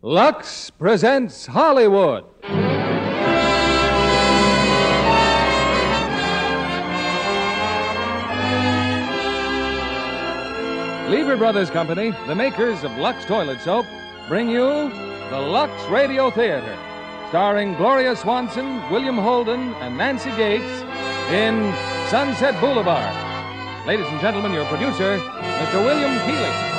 Lux presents Hollywood. Lever Brothers Company, the makers of Lux Toilet Soap, bring you the Lux Radio Theater, starring Gloria Swanson, William Holden, and Nancy Gates in Sunset Boulevard. Ladies and gentlemen, your producer, Mr. William Keighley.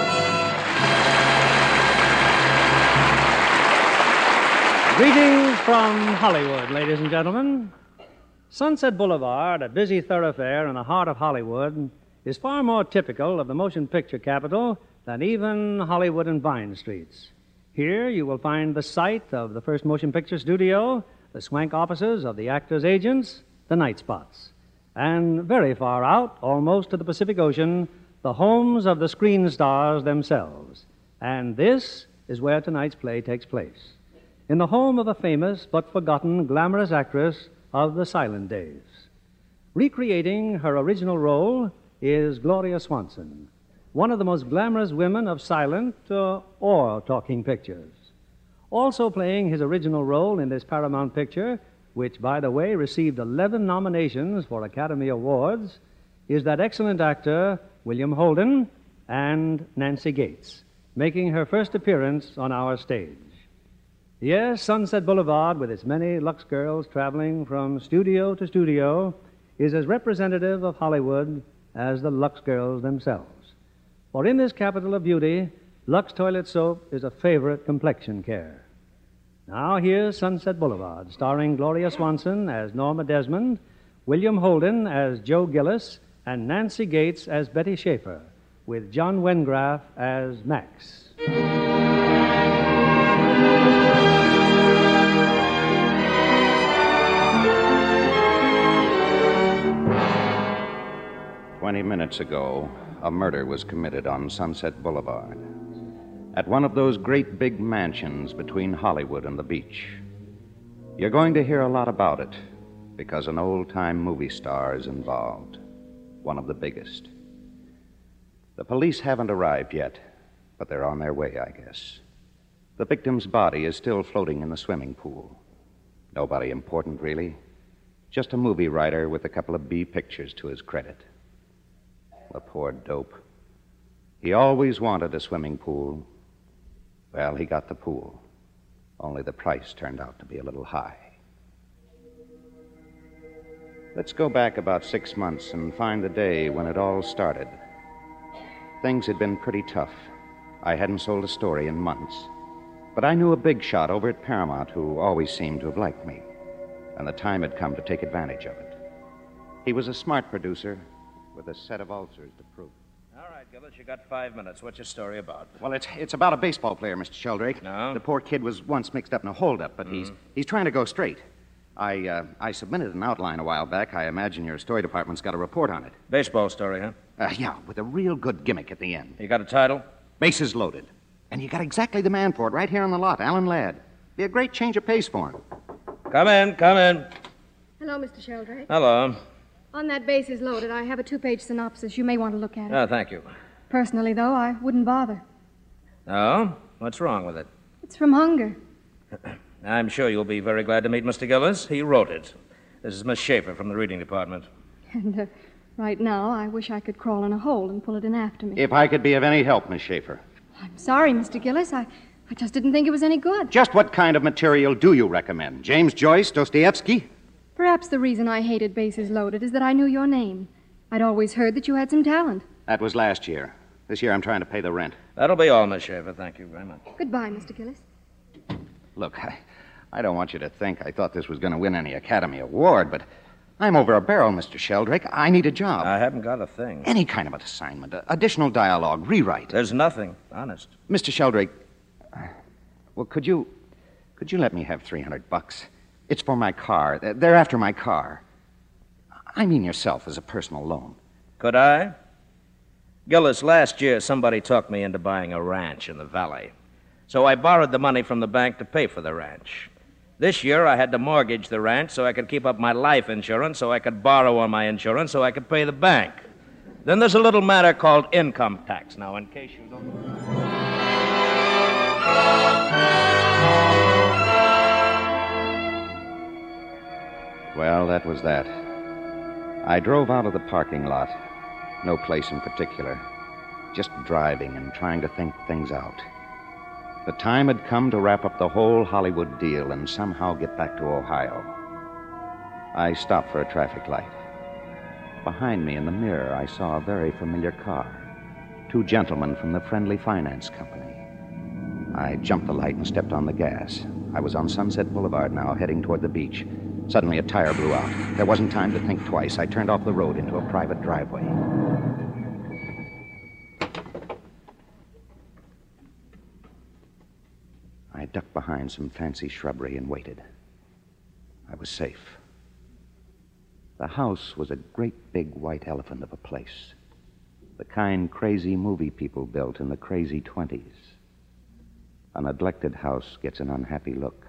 Greetings from Hollywood, ladies and gentlemen. Sunset Boulevard, a busy thoroughfare in the heart of Hollywood, is far more typical of the motion picture capital than even Hollywood and Vine Streets. Here you will find the site of the first motion picture studio, the swank offices of the actors' agents, the night spots. And very far out, almost to the Pacific Ocean, the homes of the screen stars themselves. And this is where tonight's play takes place in the home of a famous but forgotten glamorous actress of the silent days. Recreating her original role is Gloria Swanson, one of the most glamorous women of silent uh, or talking pictures. Also playing his original role in this Paramount picture, which, by the way, received 11 nominations for Academy Awards, is that excellent actor, William Holden, and Nancy Gates, making her first appearance on our stage. Yes, Sunset Boulevard, with its many Lux girls traveling from studio to studio, is as representative of Hollywood as the Lux girls themselves. For in this capital of beauty, Lux toilet soap is a favorite complexion care. Now here's Sunset Boulevard, starring Gloria Swanson as Norma Desmond, William Holden as Joe Gillis, and Nancy Gates as Betty Schaefer, with John Wengraf as Max. Twenty minutes ago, a murder was committed on Sunset Boulevard. At one of those great big mansions between Hollywood and the beach. You're going to hear a lot about it because an old time movie star is involved, one of the biggest. The police haven't arrived yet, but they're on their way, I guess. The victim's body is still floating in the swimming pool. Nobody important, really. Just a movie writer with a couple of B pictures to his credit. The poor dope. He always wanted a swimming pool. Well, he got the pool. Only the price turned out to be a little high. Let's go back about six months and find the day when it all started. Things had been pretty tough. I hadn't sold a story in months. But I knew a big shot over at Paramount who always seemed to have liked me, and the time had come to take advantage of it. He was a smart producer with a set of ulcers to prove. All right, Gillis, you got five minutes. What's your story about? Well, it's, it's about a baseball player, Mr. Sheldrake. No? The poor kid was once mixed up in a holdup, but he's, he's trying to go straight. I, uh, I submitted an outline a while back. I imagine your story department's got a report on it. Baseball story, huh? Uh, yeah, with a real good gimmick at the end. You got a title? Bases loaded. And you got exactly the man for it right here on the lot, Alan Ladd. Be a great change of pace for him. Come in, come in. Hello, Mr. Sheldrake. Hello. On that bases loaded, I have a two page synopsis. You may want to look at it. Oh, thank you. Personally, though, I wouldn't bother. Oh? What's wrong with it? It's from hunger. I'm sure you'll be very glad to meet Mr. Gillis. He wrote it. This is Miss Schaefer from the reading department. And uh, right now, I wish I could crawl in a hole and pull it in after me. If I could be of any help, Miss Schaefer. I'm sorry, Mr. Gillis. I, I just didn't think it was any good. Just what kind of material do you recommend? James Joyce, Dostoevsky? Perhaps the reason I hated bases loaded is that I knew your name. I'd always heard that you had some talent. That was last year. This year I'm trying to pay the rent. That'll be all, Miss Schaefer. Thank you very much. Goodbye, Mr. Gillis. Look, I, I don't want you to think I thought this was going to win any Academy Award, but I'm over a barrel, Mr. Sheldrake. I need a job. I haven't got a thing. Any kind of an assignment, uh, additional dialogue, rewrite. There's nothing, honest. Mr. Sheldrake, Well, could you. Could you let me have 300 bucks? It's for my car. They're after my car. I mean yourself as a personal loan. Could I? Gillis, last year somebody talked me into buying a ranch in the valley. So I borrowed the money from the bank to pay for the ranch. This year I had to mortgage the ranch so I could keep up my life insurance, so I could borrow on my insurance, so I could pay the bank. Then there's a little matter called income tax. Now, in case you don't. Well, that was that. I drove out of the parking lot. No place in particular. Just driving and trying to think things out. The time had come to wrap up the whole Hollywood deal and somehow get back to Ohio. I stopped for a traffic light. Behind me in the mirror, I saw a very familiar car. Two gentlemen from the Friendly Finance Company. I jumped the light and stepped on the gas. I was on Sunset Boulevard now, heading toward the beach. Suddenly, a tire blew out. There wasn't time to think twice. I turned off the road into a private driveway. I ducked behind some fancy shrubbery and waited. I was safe. The house was a great big white elephant of a place. The kind crazy movie people built in the crazy 20s. A neglected house gets an unhappy look.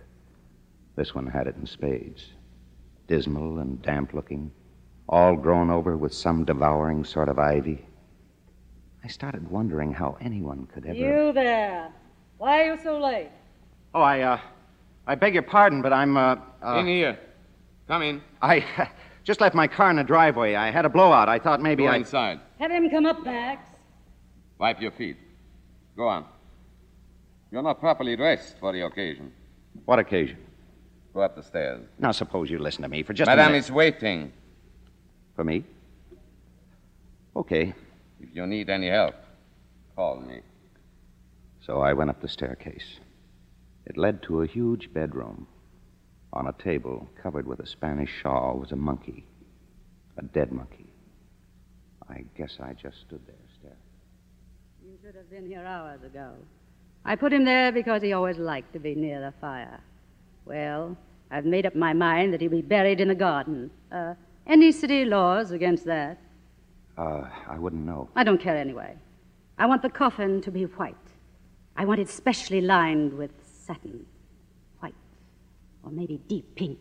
This one had it in spades. Dismal and damp looking, all grown over with some devouring sort of ivy. I started wondering how anyone could ever. You there. Why are you so late? Oh, I, uh, I beg your pardon, but I'm, uh, uh In here. Come in. I just left my car in the driveway. I had a blowout. I thought maybe Go I. inside. Have him come up, Max. Wipe your feet. Go on. You're not properly dressed for the occasion. What occasion? Go up the stairs. Now, suppose you listen to me for just a minute. Madame minute. is waiting. For me? Okay. If you need any help, call me. So I went up the staircase. It led to a huge bedroom. On a table, covered with a Spanish shawl, was a monkey. A dead monkey. I guess I just stood there staring. You should have been here hours ago. I put him there because he always liked to be near the fire. Well, I've made up my mind that he'll be buried in the garden. Uh, any city laws against that? Uh, I wouldn't know. I don't care anyway. I want the coffin to be white. I want it specially lined with satin. White. Or maybe deep pink.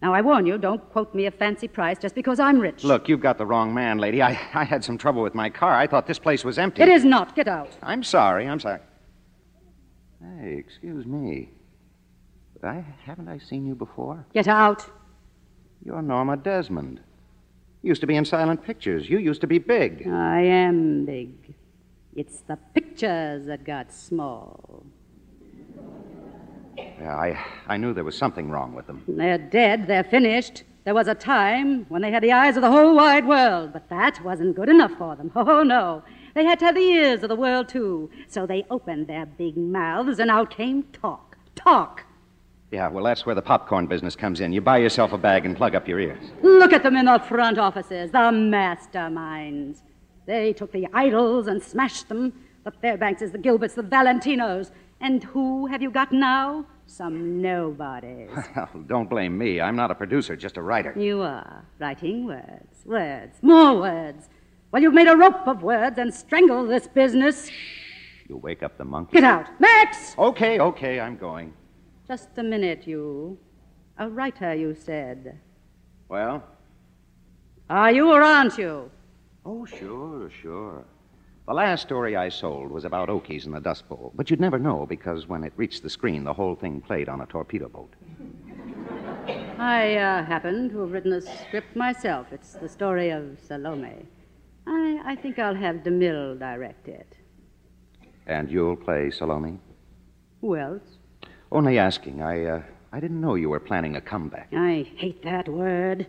Now, I warn you, don't quote me a fancy price just because I'm rich. Look, you've got the wrong man, lady. I, I had some trouble with my car. I thought this place was empty. It is not. Get out. I'm sorry. I'm sorry. Hey, excuse me. I haven't I seen you before? Get out. You're Norma Desmond. Used to be in silent pictures. You used to be big. I am big. It's the pictures that got small. Yeah, I, I knew there was something wrong with them. They're dead. They're finished. There was a time when they had the eyes of the whole wide world, but that wasn't good enough for them. Oh, no. They had to have the ears of the world, too. So they opened their big mouths, and out came talk. Talk. Yeah, well, that's where the popcorn business comes in. You buy yourself a bag and plug up your ears. Look at them in the front offices, the masterminds. They took the idols and smashed them. The Fairbankses, the Gilberts, the Valentinos. And who have you got now? Some nobodies. Well, don't blame me. I'm not a producer, just a writer. You are writing words, words, more words. Well, you've made a rope of words and strangled this business. You wake up the monkey. Get out. Max! Okay, okay, I'm going. Just a minute, you. A writer, you said. Well? Are you or aren't you? Oh, sure, sure. The last story I sold was about Okies in the Dust Bowl, but you'd never know because when it reached the screen, the whole thing played on a torpedo boat. I uh, happen to have written a script myself. It's the story of Salome. I, I think I'll have DeMille direct it. And you'll play Salome? Who else? Only asking. I, uh, I didn't know you were planning a comeback. I hate that word.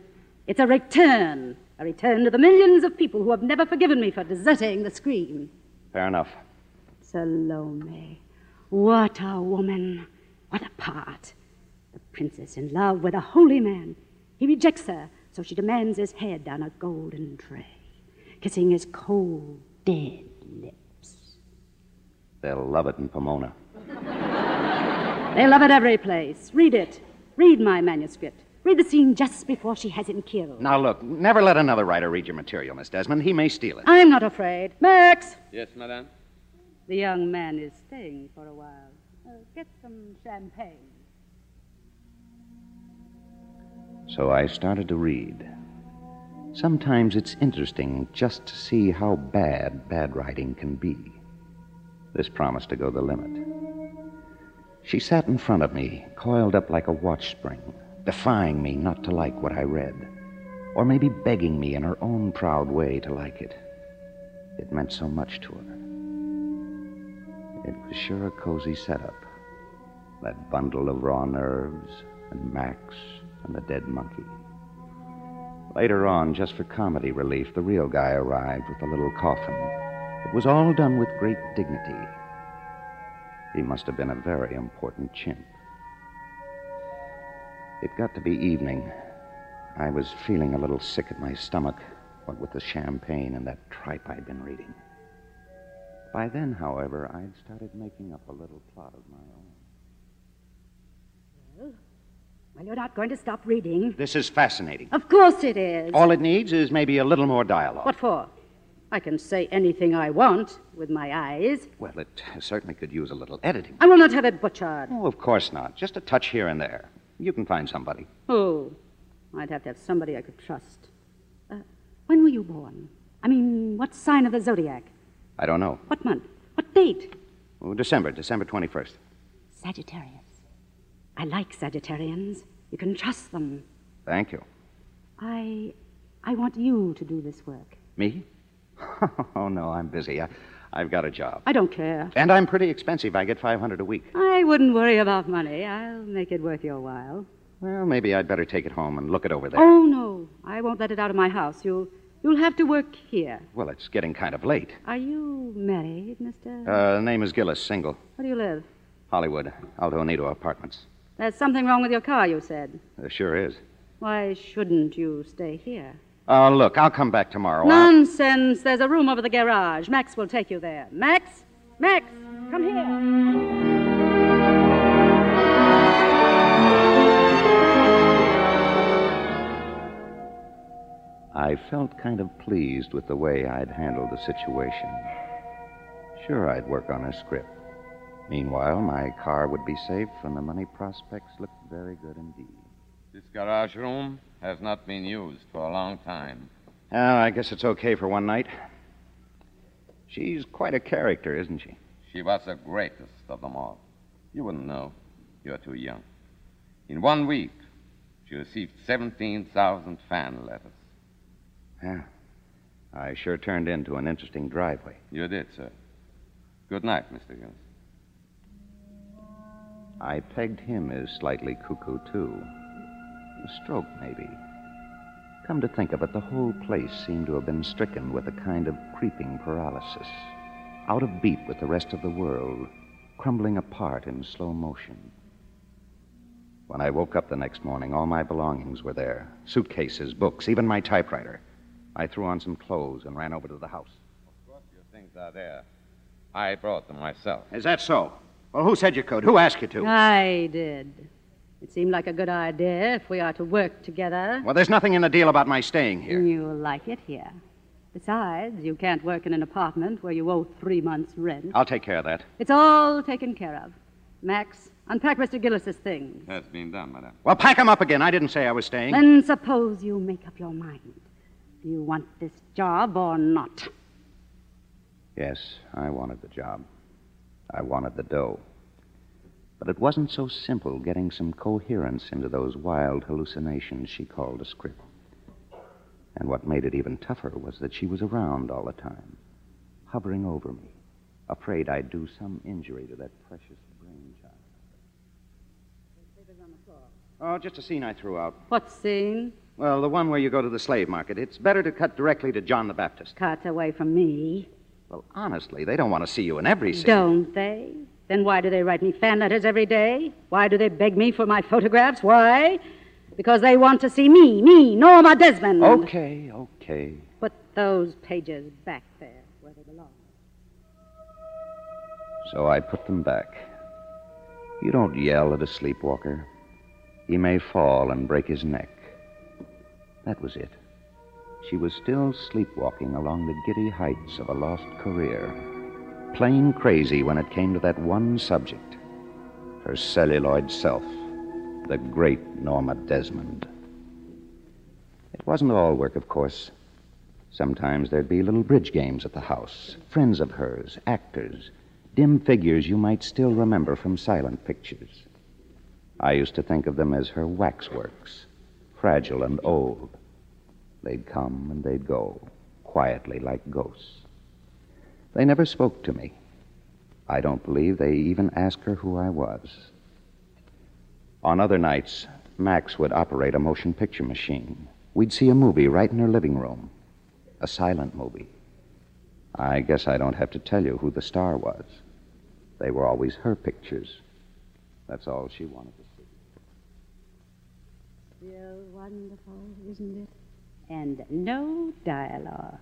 It's a return. A return to the millions of people who have never forgiven me for deserting the screen. Fair enough. Salome. What a woman. What a part. The princess in love with a holy man. He rejects her, so she demands his head on a golden tray, kissing his cold, dead lips. They'll love it in Pomona. They love it every place. Read it. Read my manuscript. Read the scene just before she has him killed. Now, look, never let another writer read your material, Miss Desmond. He may steal it. I'm not afraid. Max! Yes, madame? The young man is staying for a while. Uh, get some champagne. So I started to read. Sometimes it's interesting just to see how bad bad writing can be. This promised to go the limit. She sat in front of me, coiled up like a watch spring, defying me not to like what I read, or maybe begging me in her own proud way to like it. It meant so much to her. It was sure a cozy setup. That bundle of raw nerves, and Max, and the dead monkey. Later on, just for comedy relief, the real guy arrived with a little coffin. It was all done with great dignity. He must have been a very important chimp. It got to be evening. I was feeling a little sick at my stomach, what with the champagne and that tripe I'd been reading. By then, however, I'd started making up a little plot of my own. Well, you're not going to stop reading. This is fascinating. Of course it is. All it needs is maybe a little more dialogue. What for? I can say anything I want with my eyes. Well, it certainly could use a little editing. I will not have it butchered. Oh, of course not. Just a touch here and there. You can find somebody. Oh, I'd have to have somebody I could trust. Uh, when were you born? I mean, what sign of the zodiac? I don't know. What month? What date? Oh, December, December 21st. Sagittarius. I like Sagittarians. You can trust them. Thank you. I. I want you to do this work. Me? oh, no, I'm busy. I, I've got a job. I don't care. And I'm pretty expensive. I get 500 a week. I wouldn't worry about money. I'll make it worth your while. Well, maybe I'd better take it home and look it over there. Oh, no. I won't let it out of my house. You'll. You'll have to work here. Well, it's getting kind of late. Are you married, Mr. Uh, the name is Gillis, single. Where do you live? Hollywood, Alto Nido Apartments. There's something wrong with your car, you said. There sure is. Why shouldn't you stay here? Uh, look, I'll come back tomorrow. I'll- Nonsense. There's a room over the garage. Max will take you there. Max? Max, come here. I felt kind of pleased with the way I'd handled the situation. Sure, I'd work on a script. Meanwhile, my car would be safe, and the money prospects looked very good indeed. This garage room has not been used for a long time. Well, I guess it's okay for one night. She's quite a character, isn't she? She was the greatest of them all. You wouldn't know. You're too young. In one week, she received 17,000 fan letters. Yeah. I sure turned into an interesting driveway. You did, sir. Good night, Mr. Gillis. I pegged him as slightly cuckoo, too. A stroke, maybe. Come to think of it, the whole place seemed to have been stricken with a kind of creeping paralysis, out of beat with the rest of the world, crumbling apart in slow motion. When I woke up the next morning, all my belongings were there suitcases, books, even my typewriter. I threw on some clothes and ran over to the house. Of course, your things are there. I brought them myself. Is that so? Well, who said you could? Who asked you to? I did. It seemed like a good idea if we are to work together. Well, there's nothing in the deal about my staying here. You'll like it here. Besides, you can't work in an apartment where you owe three months' rent. I'll take care of that. It's all taken care of. Max, unpack Mr. Gillis's things. Has been done, madame. Well, pack pack 'em up again. I didn't say I was staying. Then suppose you make up your mind. Do you want this job or not? Yes, I wanted the job. I wanted the dough. But it wasn't so simple getting some coherence into those wild hallucinations she called a script. And what made it even tougher was that she was around all the time, hovering over me, afraid I'd do some injury to that precious brainchild. Oh, just a scene I threw out. What scene? Well, the one where you go to the slave market. It's better to cut directly to John the Baptist. Cut away from me. Well, honestly, they don't want to see you in every scene. Don't they? Then why do they write me fan letters every day? Why do they beg me for my photographs? Why? Because they want to see me, me, Norma Desmond. Okay, okay. Put those pages back there where they belong. So I put them back. You don't yell at a sleepwalker. He may fall and break his neck. That was it. She was still sleepwalking along the giddy heights of a lost career, plain crazy when it came to that one subject her celluloid self, the great Norma Desmond. It wasn't all work, of course. Sometimes there'd be little bridge games at the house, friends of hers, actors, dim figures you might still remember from silent pictures. I used to think of them as her waxworks, fragile and old. They'd come and they'd go, quietly like ghosts. They never spoke to me. I don't believe they even asked her who I was. On other nights, Max would operate a motion picture machine. We'd see a movie right in her living room, a silent movie. I guess I don't have to tell you who the star was. They were always her pictures. That's all she wanted to see. Still wonderful, isn't it? And no dialogue.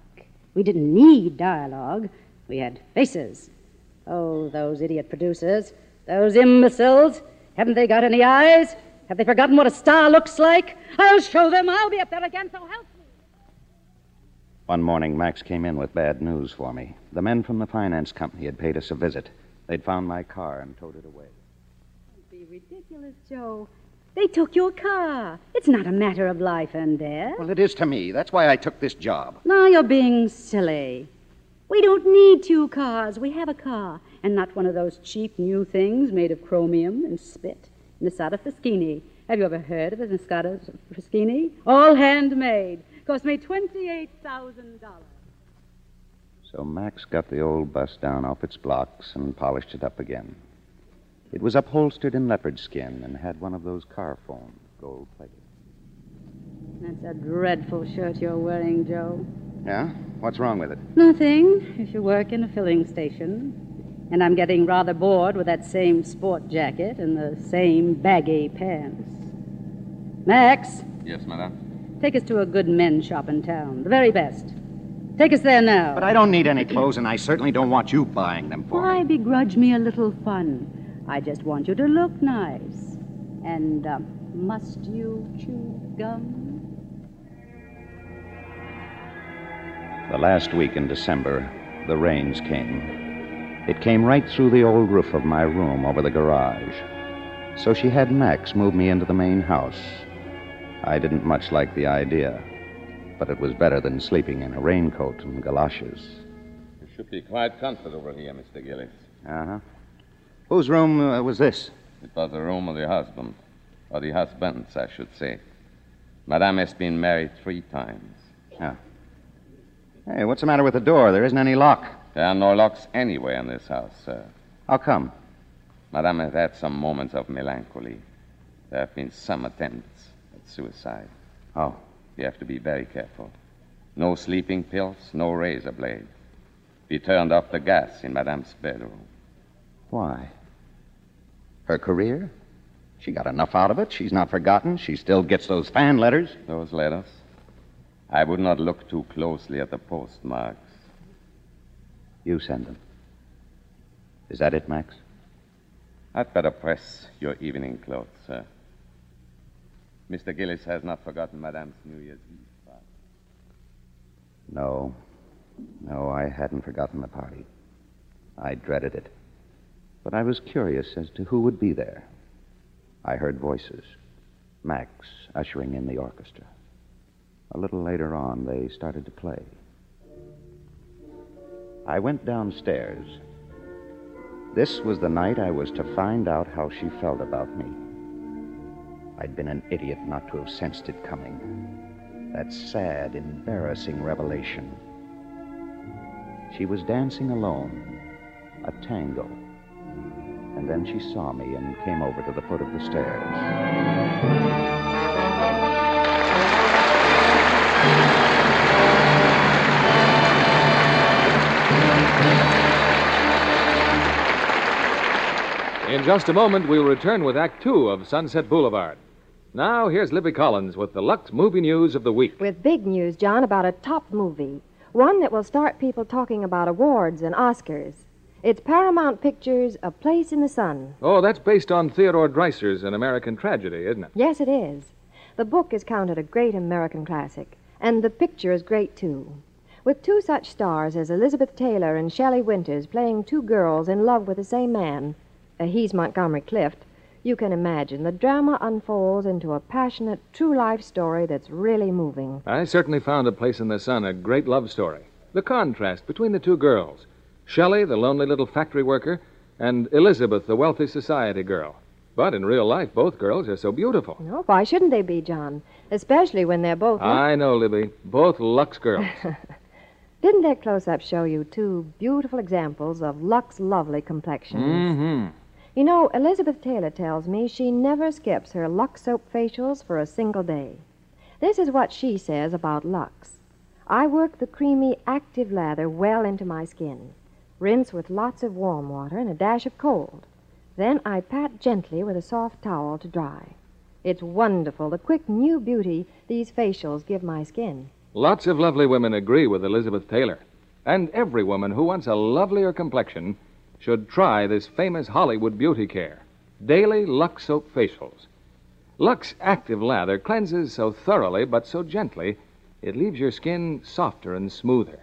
We didn't need dialogue. We had faces. Oh, those idiot producers. Those imbeciles. Haven't they got any eyes? Have they forgotten what a star looks like? I'll show them. I'll be up there again, so help me. One morning, Max came in with bad news for me. The men from the finance company had paid us a visit. They'd found my car and towed it away. Don't be ridiculous, Joe. They took your car. It's not a matter of life and death. Well, it is to me. That's why I took this job. Now you're being silly. We don't need two cars. We have a car, and not one of those cheap new things made of chromium and spit. Isotta Fraschini. Have you ever heard of an Isotta Fraschini? All handmade. Cost me $28,000. So Max got the old bus down off its blocks and polished it up again. It was upholstered in leopard skin and had one of those car phones, gold plated. That's a dreadful shirt you're wearing, Joe. Yeah? What's wrong with it? Nothing, if you work in a filling station. And I'm getting rather bored with that same sport jacket and the same baggy pants. Max, Yes, madame. take us to a good men's shop in town. The very best. Take us there now. But I don't need any clothes, and I certainly don't want you buying them for me. Why begrudge me a little fun? I just want you to look nice. And uh, must you chew gum? The last week in December, the rains came. It came right through the old roof of my room over the garage. So she had Max move me into the main house. I didn't much like the idea, but it was better than sleeping in a raincoat and galoshes. You should be quite comfortable here, Mr. Gillis. Uh huh. Whose room uh, was this? It was the room of the husband, or the husbands, I should say. Madame has been married three times. Yeah. Hey, what's the matter with the door? There isn't any lock. There are no locks anywhere in this house, sir. How come? Madame has had some moments of melancholy. There have been some attempts at suicide. Oh. You have to be very careful. No sleeping pills, no razor blades. We turned off the gas in Madame's bedroom. Why? Her career? She got enough out of it. She's not forgotten. She still gets those fan letters. Those letters? I would not look too closely at the postmarks. You send them. Is that it, Max? I'd better press your evening clothes, sir. Mr. Gillis has not forgotten Madame's New Year's Eve party. No. No, I hadn't forgotten the party. I dreaded it. But I was curious as to who would be there. I heard voices. Max ushering in the orchestra. A little later on, they started to play. I went downstairs. This was the night I was to find out how she felt about me. I'd been an idiot not to have sensed it coming. That sad, embarrassing revelation. She was dancing alone, a tango. And then she saw me and came over to the foot of the stairs. In just a moment, we'll return with Act Two of Sunset Boulevard. Now, here's Libby Collins with the Lux Movie News of the Week. With big news, John, about a top movie. One that will start people talking about awards and Oscars. It's Paramount Pictures' A Place in the Sun. Oh, that's based on Theodore Dreiser's An American Tragedy, isn't it? Yes, it is. The book is counted a great American classic, and the picture is great, too. With two such stars as Elizabeth Taylor and Shelley Winters playing two girls in love with the same man, uh, he's Montgomery Clift, you can imagine the drama unfolds into a passionate, true life story that's really moving. I certainly found A Place in the Sun a great love story. The contrast between the two girls Shelley, the lonely little factory worker, and Elizabeth, the wealthy society girl. But in real life, both girls are so beautiful. No, why shouldn't they be, John? Especially when they're both. I know, Libby. Both Lux girls. Didn't their close up show you two beautiful examples of Lux lovely complexions? mm-hmm. You know, Elizabeth Taylor tells me she never skips her Lux soap facials for a single day. This is what she says about Lux. I work the creamy, active lather well into my skin. Rinse with lots of warm water and a dash of cold. Then I pat gently with a soft towel to dry. It's wonderful the quick new beauty these facials give my skin. Lots of lovely women agree with Elizabeth Taylor. And every woman who wants a lovelier complexion should try this famous Hollywood beauty care daily Lux soap facials. Lux Active Lather cleanses so thoroughly but so gently, it leaves your skin softer and smoother.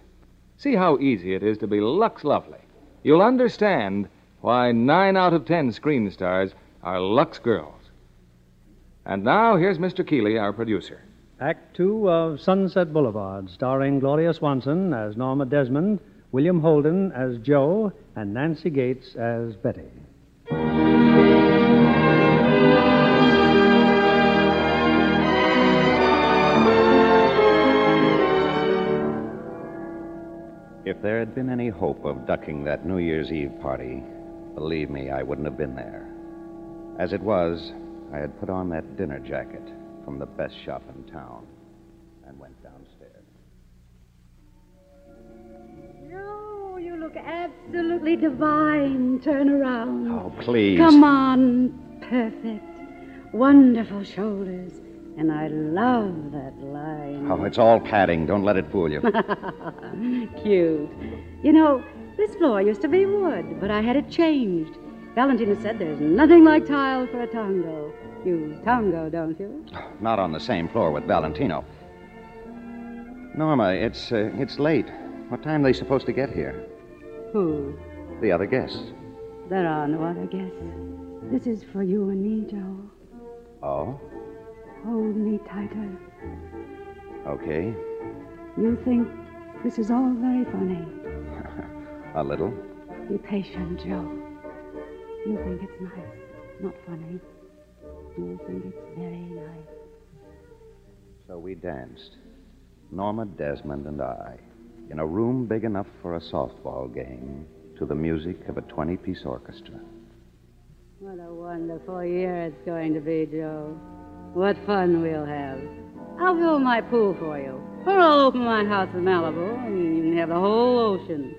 See how easy it is to be Lux Lovely. You'll understand why nine out of ten screen stars are Lux girls. And now, here's Mr. Keighley, our producer. Act two of Sunset Boulevard, starring Gloria Swanson as Norma Desmond, William Holden as Joe, and Nancy Gates as Betty. If there had been any hope of ducking that New Year's Eve party, believe me, I wouldn't have been there. As it was, I had put on that dinner jacket from the best shop in town look absolutely divine. Turn around. Oh, please. Come on. Perfect. Wonderful shoulders. And I love that line. Oh, it's all padding. Don't let it fool you. Cute. You know, this floor used to be wood, but I had it changed. Valentino said there's nothing like tile for a tango. You tango, don't you? Not on the same floor with Valentino. Norma, it's uh, it's late. What time are they supposed to get here? Who? The other guests. There are no other guests. This is for you and me, Joe. Oh, Hold me tighter. okay. You think this is all very funny. A little. Be patient, Joe. You think it's nice, not funny. You think it's very nice. So we danced. Norma Desmond and I, in a room big enough for a softball game, to the music of a 20 piece orchestra. What a wonderful year it's going to be, Joe. What fun we'll have. I'll fill my pool for you. Or I'll open my house in Malibu, and you can have the whole ocean.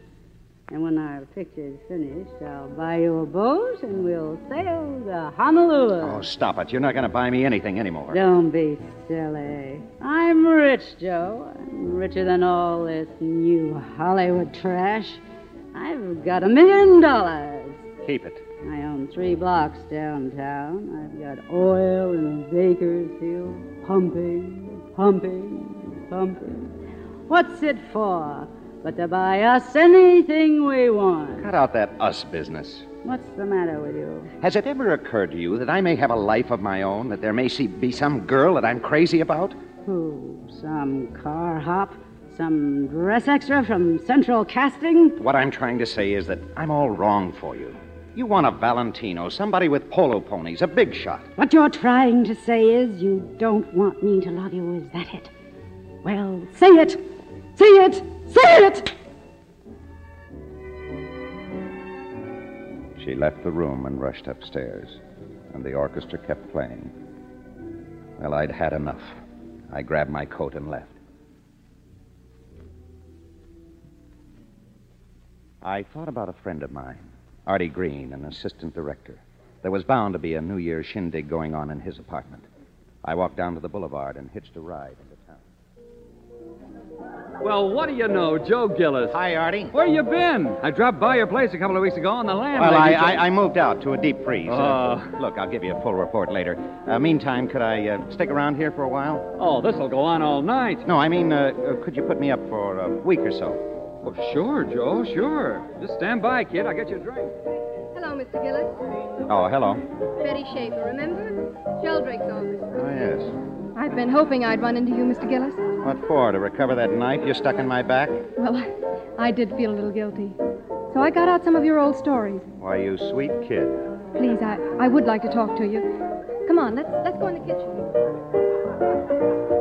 And when our picture's finished, I'll buy you a boat, and we'll sail to Honolulu. Oh, stop it. You're not going to buy me anything anymore. Don't be silly. I'm rich, Joe. I'm richer than all this new Hollywood trash. I've got a million dollars. Keep it. I own three blocks downtown. I've got oil in Bakersfield, pumping, pumping, pumping. What's it for? But to buy us anything we want. Cut out that us business. What's the matter with you? Has it ever occurred to you that I may have a life of my own, that there may be some girl that I'm crazy about? Who? Some car hop? Some dress extra from Central Casting? What I'm trying to say is that I'm all wrong for you. You want a Valentino, somebody with polo ponies, a big shot. What you're trying to say is you don't want me to love you, is that it? Well, say it! Say it! Say it! She left the room and rushed upstairs, and the orchestra kept playing. Well, I'd had enough. I grabbed my coat and left. I thought about a friend of mine, Artie Green, an assistant director. There was bound to be a New Year's shindig going on in his apartment. I walked down to the boulevard and hitched a ride into. Well, what do you know, Joe Gillis? Hi, Artie. Where you been? I dropped by your place a couple of weeks ago on the land. Well, I, I, I moved out to a deep freeze. Oh. look, I'll give you a full report later. Uh, meantime, could I uh, stick around here for a while? Oh, this'll go on all night. No, I mean, uh, uh, could you put me up for a week or so? Oh, sure, Joe, sure. Just stand by, kid. I'll get you a drink. Hello, Mr. Gillis. Oh, hello. Betty Schaefer, remember? Sheldrake's office. Oh, yes. I've been hoping I'd run into you, Mr. Gillis. What for? To recover that knife you stuck in my back? Well, I did feel a little guilty. So I got out some of your old stories. Why, you sweet kid. Please, I, I would like to talk to you. Come on, let's let's go in the kitchen.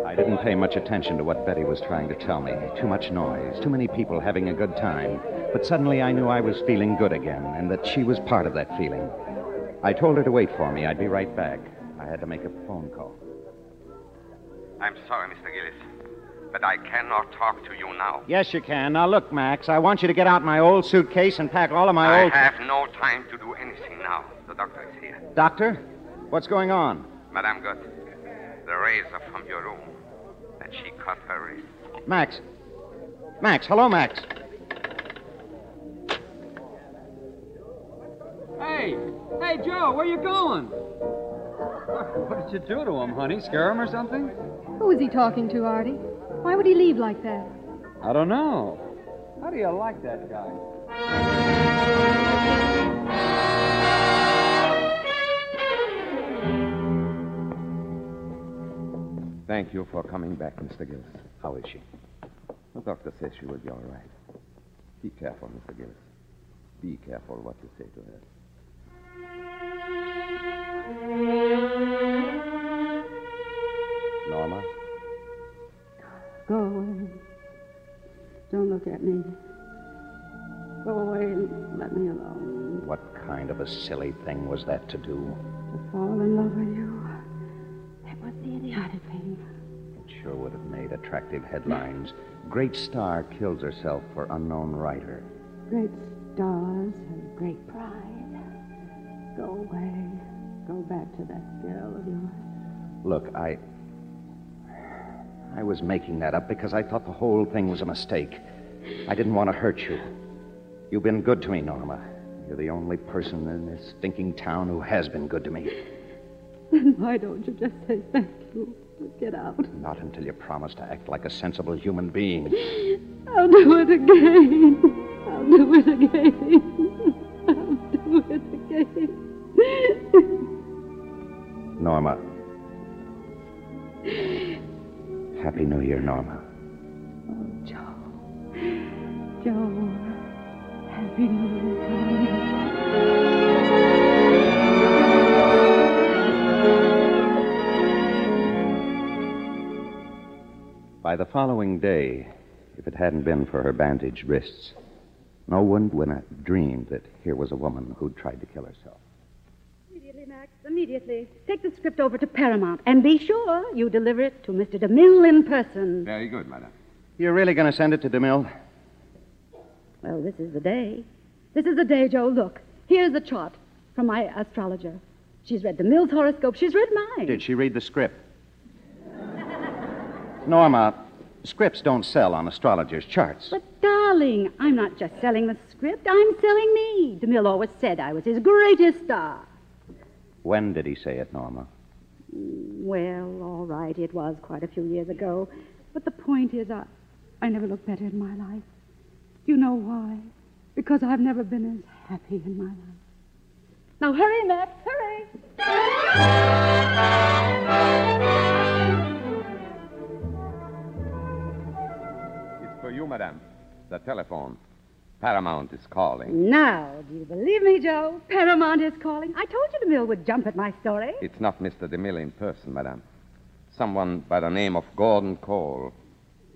I didn't pay much attention to what Betty was trying to tell me. Too much noise, too many people having a good time. But suddenly I knew I was feeling good again, and that she was part of that feeling. I told her to wait for me. I'd be right back. I had to make a phone call. I'm sorry, Mr. Gillis, but I cannot talk to you now. Yes, you can. Now, look, Max, I want you to get out my old suitcase and pack all of my I old. I have no time to do anything now. The doctor is here. Doctor? What's going on? Madame got the razor from your room, and she cut her wrist. Max. Max, hello, Max. Hey, hey, Joe, where you going? What did you do to him, honey? Scare him or something? Who is he talking to, Artie? Why would he leave like that? I don't know. How do you like that guy? Thank you for coming back, Mr. Gillis. How is she? The doctor says she will be all right. Be careful, Mr. Gillis. Be careful what you say to her. Norma? Go away. Don't look at me. Go away and let me alone. What kind of a silly thing was that to do? To fall in love with you. That was the idiotic thing. It sure would have made attractive headlines. Great star kills herself for unknown writer. Great stars have great pride. Go away. Go back to that girl of yours. Look, I. I was making that up because I thought the whole thing was a mistake. I didn't want to hurt you. You've been good to me, Norma. You're the only person in this stinking town who has been good to me. Then why don't you just say thank you? And get out. Not until you promise to act like a sensible human being. I'll do it again. I'll do it again. I'll do it again. Norma. Happy New Year, Norma. Oh, Joe. Joe. Happy New Year. By the following day, if it hadn't been for her bandaged wrists, no one would have dreamed that here was a woman who'd tried to kill herself. Immediately, Take the script over to Paramount and be sure you deliver it to Mr. DeMille in person. Very good, madame. You're really going to send it to DeMille? Well, this is the day. This is the day, Joe. Look, here's the chart from my astrologer. She's read DeMille's horoscope. She's read mine. Did she read the script? Norma, scripts don't sell on astrologers' charts. But, darling, I'm not just selling the script. I'm selling me. DeMille always said I was his greatest star. When did he say it, Norma? Well, all right, it was quite a few years ago. But the point is, I, I never looked better in my life. Do you know why? Because I've never been as happy in my life. Now, hurry, Max, hurry. It's for you, madame. The telephone. Paramount is calling. Now, do you believe me, Joe? Paramount is calling. I told you DeMille would jump at my story. It's not Mr. DeMille in person, madame. Someone by the name of Gordon Cole.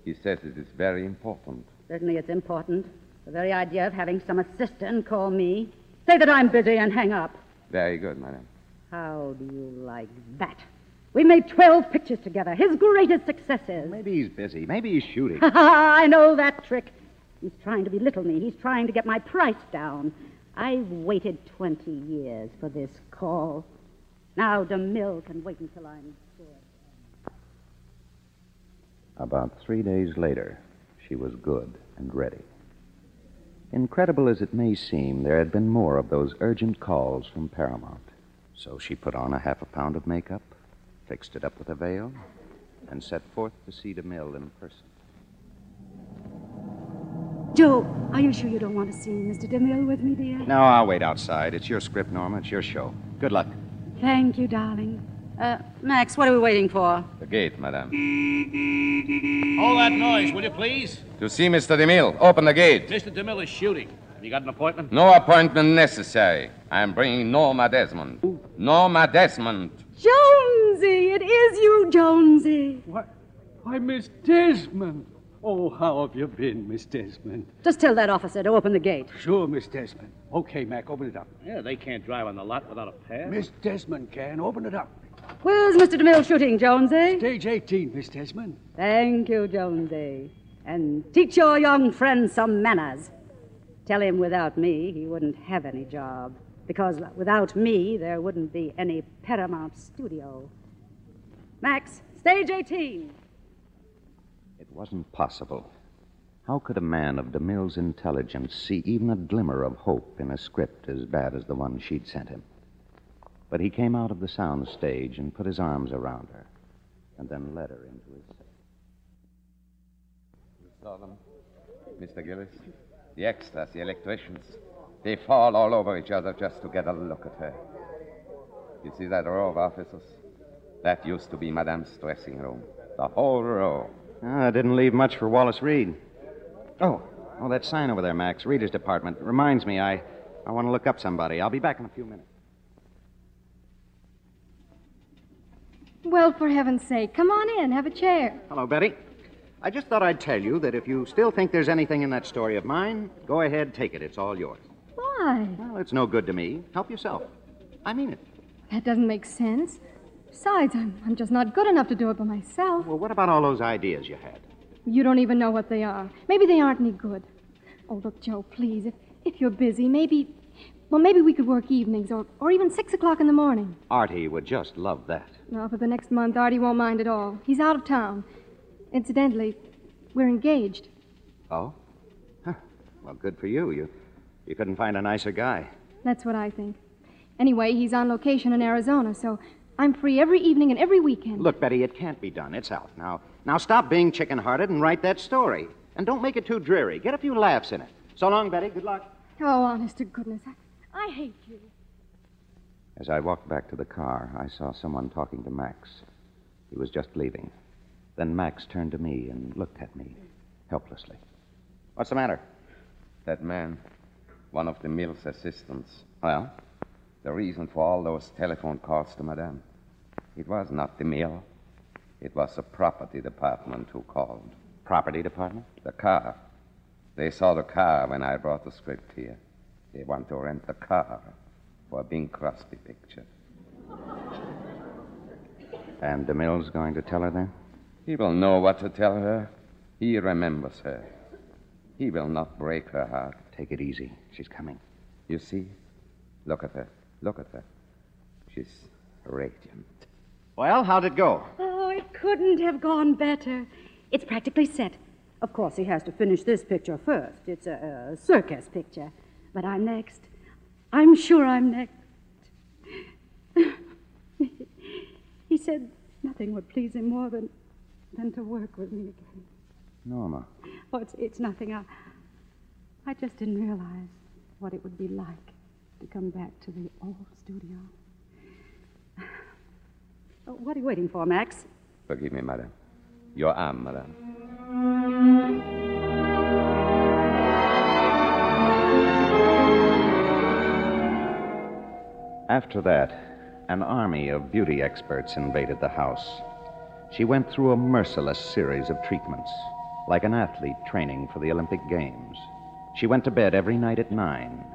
He says it is very important. Certainly it's important. The very idea of having some assistant call me. Say that I'm busy and hang up. Very good, madame. How do you like that? We made 12 pictures together, his greatest successes. Maybe he's busy. Maybe he's shooting. I know that trick. He's trying to belittle me. He's trying to get my price down. I've waited 20 years for this call. Now DeMille can wait until I'm sure. About three days later, she was good and ready. Incredible as it may seem, there had been more of those urgent calls from Paramount. So she put on a half a pound of makeup, fixed it up with a veil, and set forth to see DeMille in person. Joe, are you sure you don't want to see Mr. DeMille with me, dear? No, I'll wait outside. It's your script, Norma. It's your show. Good luck. Thank you, darling. Uh, Max, what are we waiting for? The gate, madame. Hold that noise, will you, please? To see Mr. DeMille. Open the gate. Mr. DeMille is shooting. Have you got an appointment? No appointment necessary. I'm bringing Norma Desmond. Norma Desmond. Jonesy, it is you, Jonesy. What? Why, Miss Desmond. Oh, how have you been, Miss Desmond? Just tell that officer to open the gate. Sure, Miss Desmond. Okay, Mac, open it up. Yeah, they can't drive on the lot without a pass. Miss Desmond can. Open it up. Where's Mr. DeMille shooting, Jonesy? Stage 18, Miss Desmond. Thank you, Jonesy. And teach your young friend some manners. Tell him without me he wouldn't have any job. Because without me there wouldn't be any Paramount studio. Max, stage 18. It wasn't possible. How could a man of DeMille's intelligence see even a glimmer of hope in a script as bad as the one she'd sent him? But he came out of the sound stage and put his arms around her, and then led her into his cell. You saw them? Mr. Gillis? The extras, the electricians. They fall all over each other just to get a look at her. You see that row of offices? That used to be Madame's dressing room. The whole row. Ah, didn't leave much for Wallace Reid. Oh, oh, that sign over there, Max. Reader's department. Reminds me, I, I want to look up somebody. I'll be back in a few minutes. Well, for heaven's sake, come on in, have a chair. Hello, Betty. I just thought I'd tell you that if you still think there's anything in that story of mine, go ahead, take it. It's all yours. Why? Well, it's no good to me. Help yourself. I mean it. That doesn't make sense. Besides, I'm, I'm just not good enough to do it by myself. Well, what about all those ideas you had? You don't even know what they are. Maybe they aren't any good. Oh, look, Joe, please, if, if you're busy, maybe. Well, maybe we could work evenings or, or even six o'clock in the morning. Artie would just love that. Well, for the next month, Artie won't mind at all. He's out of town. Incidentally, we're engaged. Oh? Huh. Well, good for you. You, you couldn't find a nicer guy. That's what I think. Anyway, he's on location in Arizona, so I'm free every evening and every weekend. Look, Betty, it can't be done. It's out. Now, now stop being chicken-hearted and write that story. And don't make it too dreary. Get a few laughs in it. So long, Betty. Good luck. Oh, honest to goodness, I, I hate you. As I walked back to the car, I saw someone talking to Max. He was just leaving. Then Max turned to me and looked at me helplessly. What's the matter? That man, one of DeMille's assistants. Well? The reason for all those telephone calls to Madame. It was not DeMille. It was the property department who called. Property department? The car. They saw the car when I brought the script here. They want to rent the car for a Bing Crosby picture. And DeMille's going to tell her then? He will know what to tell her. He remembers her. He will not break her heart. Take it easy. She's coming. You see? Look at her. Look at her. She's radiant. Well, how'd it go? Oh, it couldn't have gone better. It's practically set. Of course, he has to finish this picture first. It's a, a circus picture. But I'm next. I'm sure I'm next. he said nothing would please him more than, than to work with me again. Norma. Oh, it's, it's nothing. I, I just didn't realize what it would be like to come back to the old studio. Oh, what are you waiting for, Max? Forgive me, madame. Your arm, madame. After that, an army of beauty experts invaded the house. She went through a merciless series of treatments, like an athlete training for the Olympic Games. She went to bed every night at nine.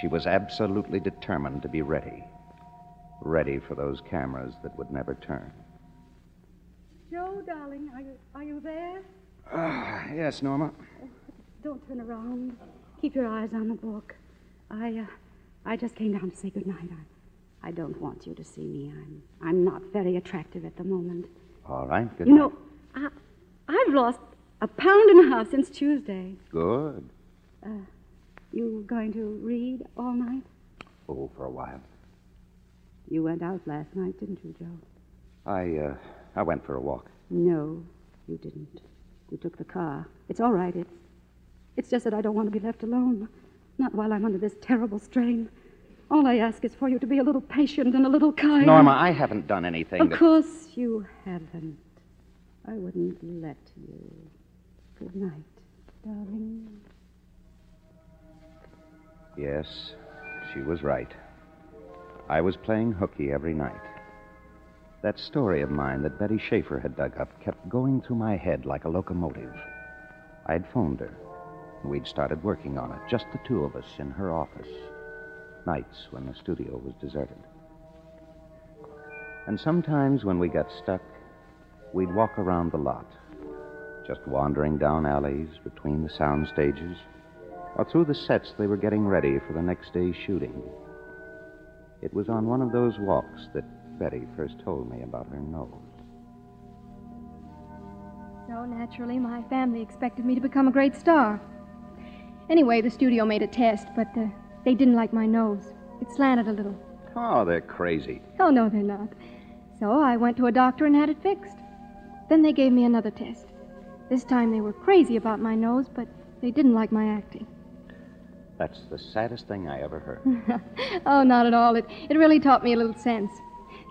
She was absolutely determined to be ready. Ready for those cameras that would never turn. Joe, darling, are you, are you there? Ah, yes, Norma. Don't turn around. Keep your eyes on the book. I, uh, I just came down to say good night. I, I don't want you to see me. I'm, I'm not very attractive at the moment. All right. Good you night. know, I, I've lost, A pound and a half since Tuesday. Good. Uh, you going to read all night? Oh, for a while. You went out last night, didn't you, Joe? I, uh, I went for a walk. No, you didn't. You took the car. It's all right. It's, it's just that I don't want to be left alone. Not while I'm under this terrible strain. All I ask is for you to be a little patient and a little kind. Norma, I haven't done anything. Of that- course you haven't. I wouldn't let you. Good night, darling. Yes, she was right. I was playing hooky every night. That story of mine that Betty Schaefer had dug up kept going through my head like a locomotive. I'd phoned her. We'd started working on it, just the two of us in her office. Nights when the studio was deserted. And sometimes when we got stuck, we'd walk around the lot, just wandering down alleys between the sound stages or through the sets they were getting ready for the next day's shooting. It was on one of those walks that Betty first told me about her nose. So naturally, my family expected me to become a great star. Anyway, the studio made a test, but uh, they didn't like my nose. It slanted a little. Oh, they're crazy. Oh, no, they're not. So I went to a doctor and had it fixed. Then they gave me another test. This time they were crazy about my nose, but they didn't like my acting. That's the saddest thing I ever heard. oh, not at all. It, it really taught me a little sense.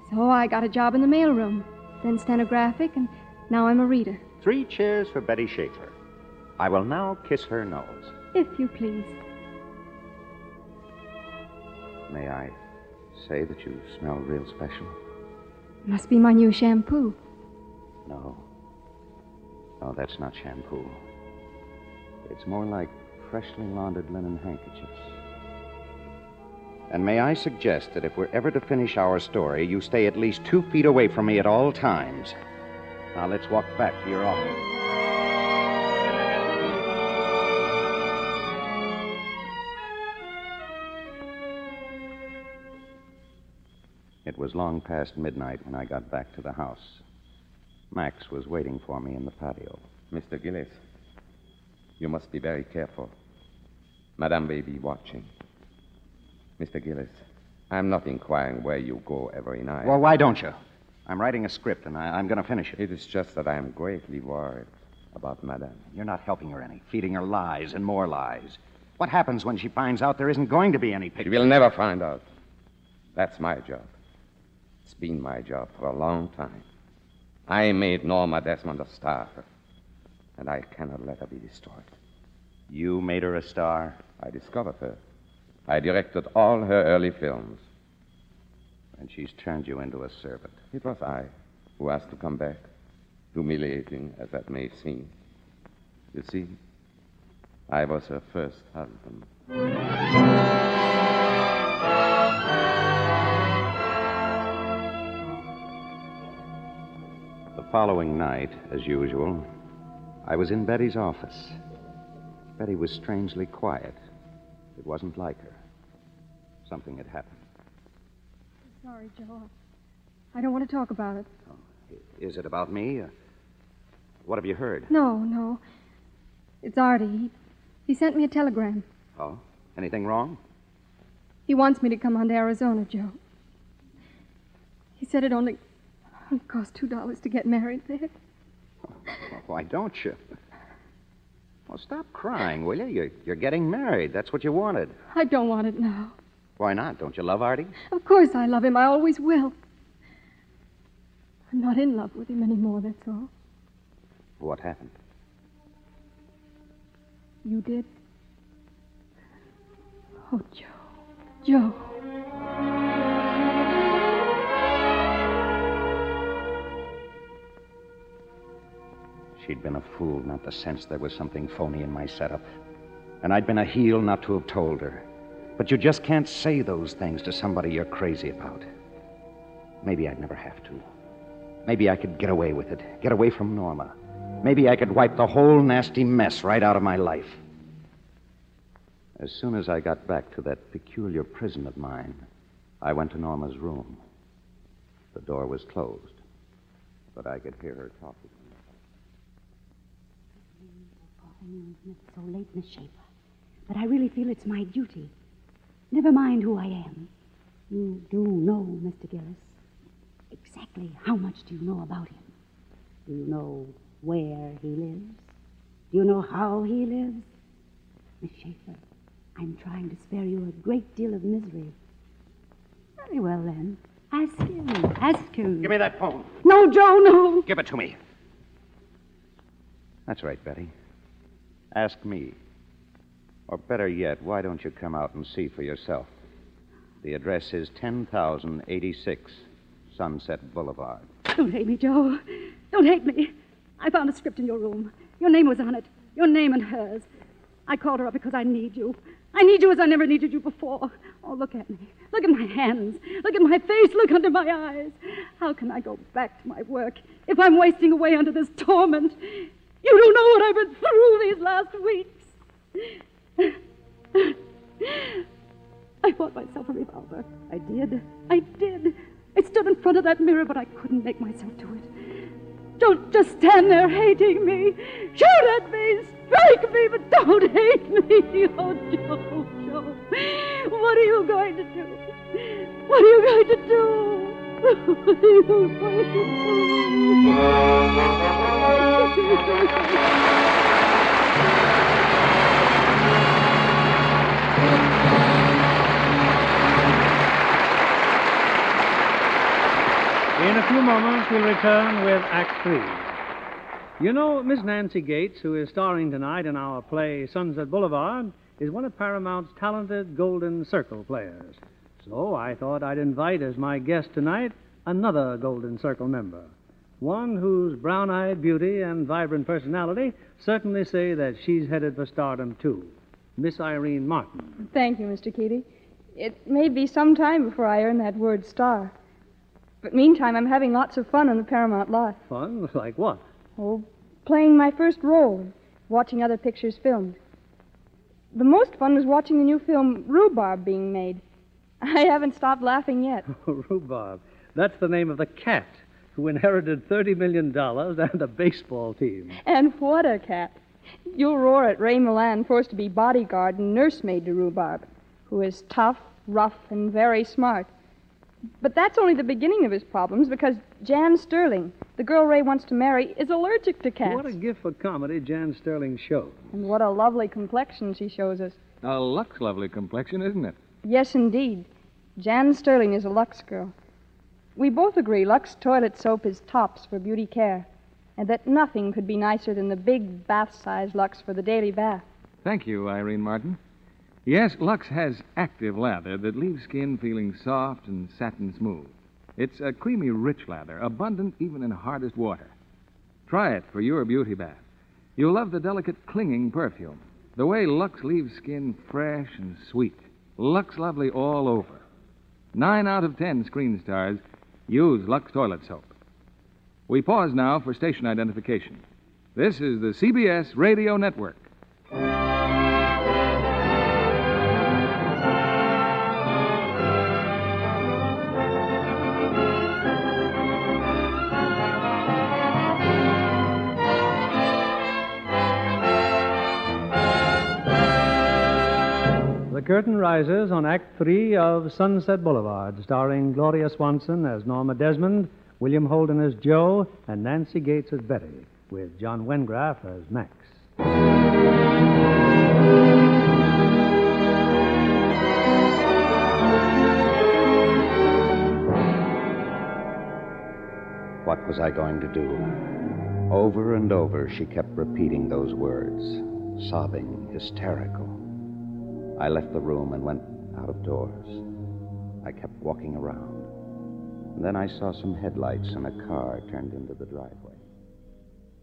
So I got a job in the mailroom, then stenographic, and now I'm a reader, Three cheers for Betty Schaefer. I will now kiss her nose. if you please. May I say that you smell real special? Must be my new shampoo. No. No, that's not shampoo. It's more like freshly laundered linen handkerchiefs. And may I suggest that if we're ever to finish our story, you stay at least two feet away from me at all times. Now let's walk back to your office. It was long past midnight when I got back to the house. Max was waiting for me in the patio. Mr. Gillis, you must be very careful. Madame may be watching. Mr. Gillis, I'm not inquiring where you go every night. Well, why don't you? I'm writing a script, and I, I'm going to finish it. It is just that I am greatly worried about Madame. You're not helping her any, feeding her lies and more lies. What happens when she finds out there isn't going to be any picture? She will never find out. That's my job. It's been my job for a long time. I made Norma Desmond a star, and I cannot let her be destroyed. You made her a star? I discovered her. I directed all her early films. And she's turned you into a servant. It was I who asked to come back, humiliating as that may seem. You see, I was her first husband. The following night, as usual, I was in Betty's office. Betty was strangely quiet. It wasn't like her. Something had happened. Sorry, Joe. I don't want to talk about it. Is it about me? Uh, what have you heard? No, no. It's Artie. He, he sent me a telegram. Oh? Anything wrong? He wants me to come on to Arizona, Joe. He said it only, only cost two dollars to get married there. Well, why don't you? Well, stop crying, will you? You're, you're getting married. That's what you wanted. I don't want it now. Why not? Don't you love Artie? Of course I love him. I always will. I'm not in love with him anymore, that's all. What happened? You did? Oh, Joe. Joe. She'd been a fool not to sense there was something phony in my setup. And I'd been a heel not to have told her. But you just can't say those things to somebody you're crazy about. Maybe I'd never have to. Maybe I could get away with it, get away from Norma. Maybe I could wipe the whole nasty mess right out of my life. As soon as I got back to that peculiar prison of mine, I went to Norma's room. The door was closed, but I could hear her talking. Afternoon when it's so late, Miss Schaefer. But I really feel it's my duty. Never mind who I am. You do know, Mr. Gillis. Exactly how much do you know about him? Do you know where he lives? Do you know how he lives? Miss Schaefer, I'm trying to spare you a great deal of misery. Very well, then. Ask him. Ask him. Give me that phone. No, Joe, no. Give it to me. That's right, Betty. Ask me. Or better yet, why don't you come out and see for yourself? The address is 10,086 Sunset Boulevard. Don't hate me, Joe. Don't hate me. I found a script in your room. Your name was on it. Your name and hers. I called her up because I need you. I need you as I never needed you before. Oh, look at me. Look at my hands. Look at my face. Look under my eyes. How can I go back to my work if I'm wasting away under this torment? You don't know what I've been through these last weeks. I bought myself a revolver. I did. I did. I stood in front of that mirror, but I couldn't make myself do it. Don't just stand there hating me. Shoot at me, strike me, but don't hate me. Oh, Joe, Joe. What are you going to do? What are you going to do? What are you going In a few moments, we'll return with Act Three. You know, Miss Nancy Gates, who is starring tonight in our play Sunset Boulevard, is one of Paramount's talented Golden Circle players. So I thought I'd invite as my guest tonight another Golden Circle member. One whose brown eyed beauty and vibrant personality certainly say that she's headed for stardom, too. Miss Irene Martin. Thank you, Mr. Keighley. It may be some time before I earn that word star. But meantime, I'm having lots of fun on the Paramount lot. Fun? Like what? Oh, playing my first role and watching other pictures filmed. The most fun was watching the new film Rhubarb being made. I haven't stopped laughing yet. Rhubarb. That's the name of the cat who inherited $30 million and a baseball team. And what a cat. You'll roar at Ray Milland, forced to be bodyguard and nursemaid to Rhubarb, who is tough, rough, and very smart. But that's only the beginning of his problems because Jan Sterling, the girl Ray wants to marry, is allergic to cats. What a gift for comedy Jan Sterling showed. And what a lovely complexion she shows us. A Lux lovely complexion, isn't it? Yes, indeed. Jan Sterling is a Lux girl. We both agree Lux toilet soap is tops for beauty care, and that nothing could be nicer than the big bath size Lux for the daily bath. Thank you, Irene Martin. Yes, Lux has active lather that leaves skin feeling soft and satin smooth. It's a creamy, rich lather, abundant even in hardest water. Try it for your beauty bath. You'll love the delicate, clinging perfume. The way Lux leaves skin fresh and sweet. Lux lovely all over. Nine out of ten screen stars use Lux toilet soap. We pause now for station identification. This is the CBS Radio Network. Curtain rises on Act Three of Sunset Boulevard, starring Gloria Swanson as Norma Desmond, William Holden as Joe, and Nancy Gates as Betty, with John Wengraf as Max. What was I going to do? Over and over, she kept repeating those words, sobbing, hysterical. I left the room and went out of doors. I kept walking around. And then I saw some headlights and a car turned into the driveway.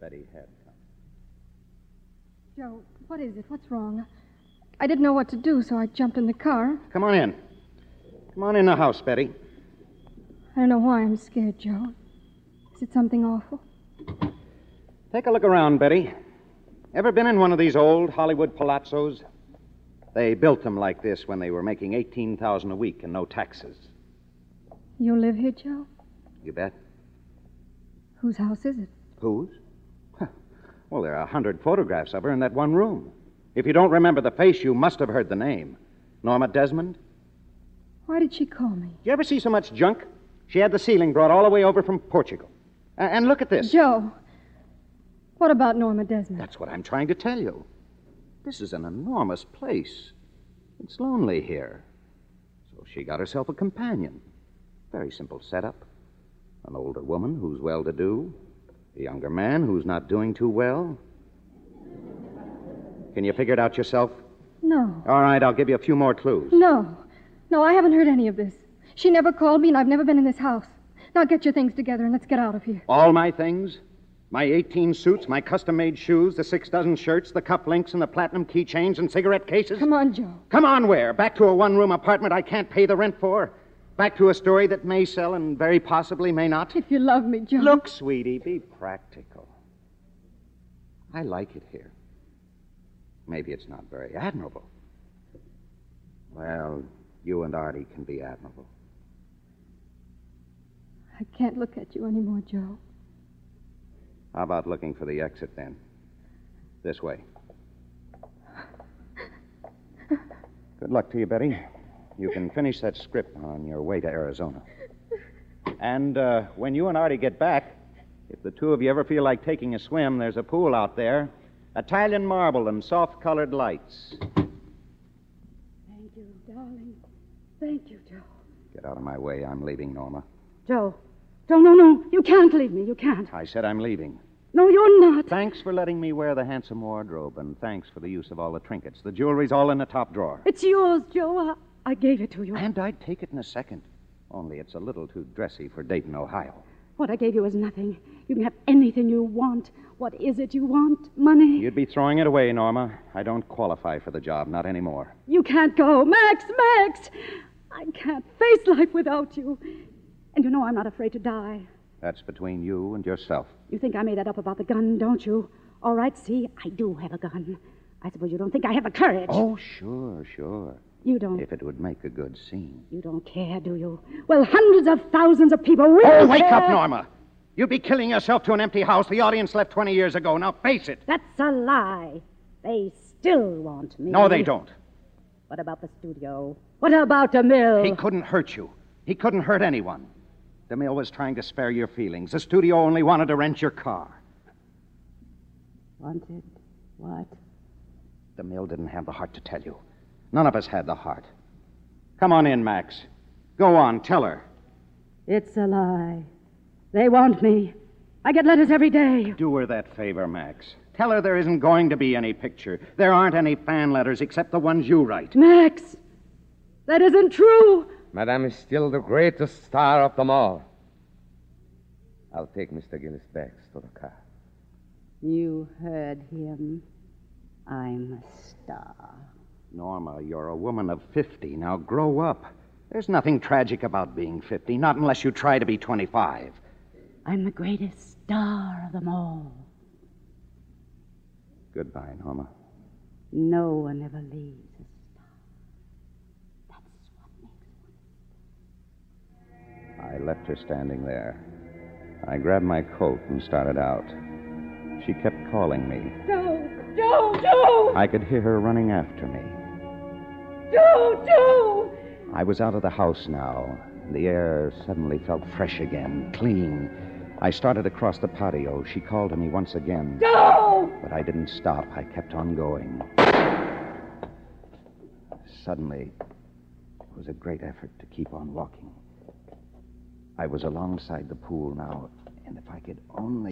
Betty had come. Joe, what is it? What's wrong? I didn't know what to do, so I jumped in the car. Come on in. Come on in the house, Betty. I don't know why I'm scared, Joe. Is it something awful? Take a look around, Betty. Ever been in one of these old Hollywood palazzos? They built them like this when they were making 18000 a week and no taxes. You live here, Joe? You bet. Whose house is it? Whose? Well, there are a hundred photographs of her in that one room. If you don't remember the face, you must have heard the name. Norma Desmond? Why did she call me? Did you ever see so much junk? She had the ceiling brought all the way over from Portugal. And look at this. Joe. What about Norma Desmond? That's what I'm trying to tell you. This is an enormous place. It's lonely here. So she got herself a companion. Very simple setup. An older woman who's well to do, a younger man who's not doing too well. Can you figure it out yourself? No. All right, I'll give you a few more clues. No. No, I haven't heard any of this. She never called me, and I've never been in this house. Now get your things together and let's get out of here. All my things? My 18 suits, my custom made shoes, the six dozen shirts, the cufflinks, and the platinum keychains and cigarette cases? Come on, Joe. Come on, where? Back to a one room apartment I can't pay the rent for? Back to a story that may sell and very possibly may not? If you love me, Joe. Look, sweetie, be practical. I like it here. Maybe it's not very admirable. Well, you and Artie can be admirable. I can't look at you anymore, Joe. How about looking for the exit then? This way. Good luck to you, Betty. You can finish that script on your way to Arizona. And uh, when you and Artie get back, if the two of you ever feel like taking a swim, there's a pool out there. Italian marble and soft colored lights. Thank you, darling. Thank you, Joe. Get out of my way. I'm leaving, Norma. Joe. Joe, no, no. You can't leave me. You can't. I said I'm leaving. No, you're not. Thanks for letting me wear the handsome wardrobe, and thanks for the use of all the trinkets. The jewelry's all in the top drawer. It's yours, Joe. I, I gave it to you. And I'd take it in a second. Only it's a little too dressy for Dayton, Ohio. What I gave you is nothing. You can have anything you want. What is it you want? Money? You'd be throwing it away, Norma. I don't qualify for the job, not anymore. You can't go. Max, Max! I can't face life without you. And you know I'm not afraid to die. That's between you and yourself. You think I made that up about the gun, don't you? All right, see, I do have a gun. I suppose you don't think I have the courage. Oh, sure, sure. You don't. If it would make a good scene. You don't care, do you? Well, hundreds of thousands of people will. Oh, wake care. up, Norma! You'd be killing yourself to an empty house. The audience left 20 years ago. Now face it. That's a lie. They still want me. No, they don't. What about the studio? What about DeMille? He couldn't hurt you. He couldn't hurt anyone. DeMille was trying to spare your feelings. The studio only wanted to rent your car. Wanted what? DeMille didn't have the heart to tell you. None of us had the heart. Come on in, Max. Go on, tell her. It's a lie. They want me. I get letters every day. Do her that favor, Max. Tell her there isn't going to be any picture. There aren't any fan letters except the ones you write. Max, that isn't true. Madame is still the greatest star of them all. I'll take Mr. Gillis back to the car. You heard him. I'm a star. Norma, you're a woman of 50. Now grow up. There's nothing tragic about being 50, not unless you try to be 25. I'm the greatest star of them all. Goodbye, Norma. No one ever leaves a star. I left her standing there. I grabbed my coat and started out. She kept calling me. Joe! Joe! Joe! I could hear her running after me. Joe! Joe! I was out of the house now. The air suddenly felt fresh again, clean. I started across the patio. She called to me once again. Joe! But I didn't stop. I kept on going. Suddenly, it was a great effort to keep on walking. I was alongside the pool now, and if I could only.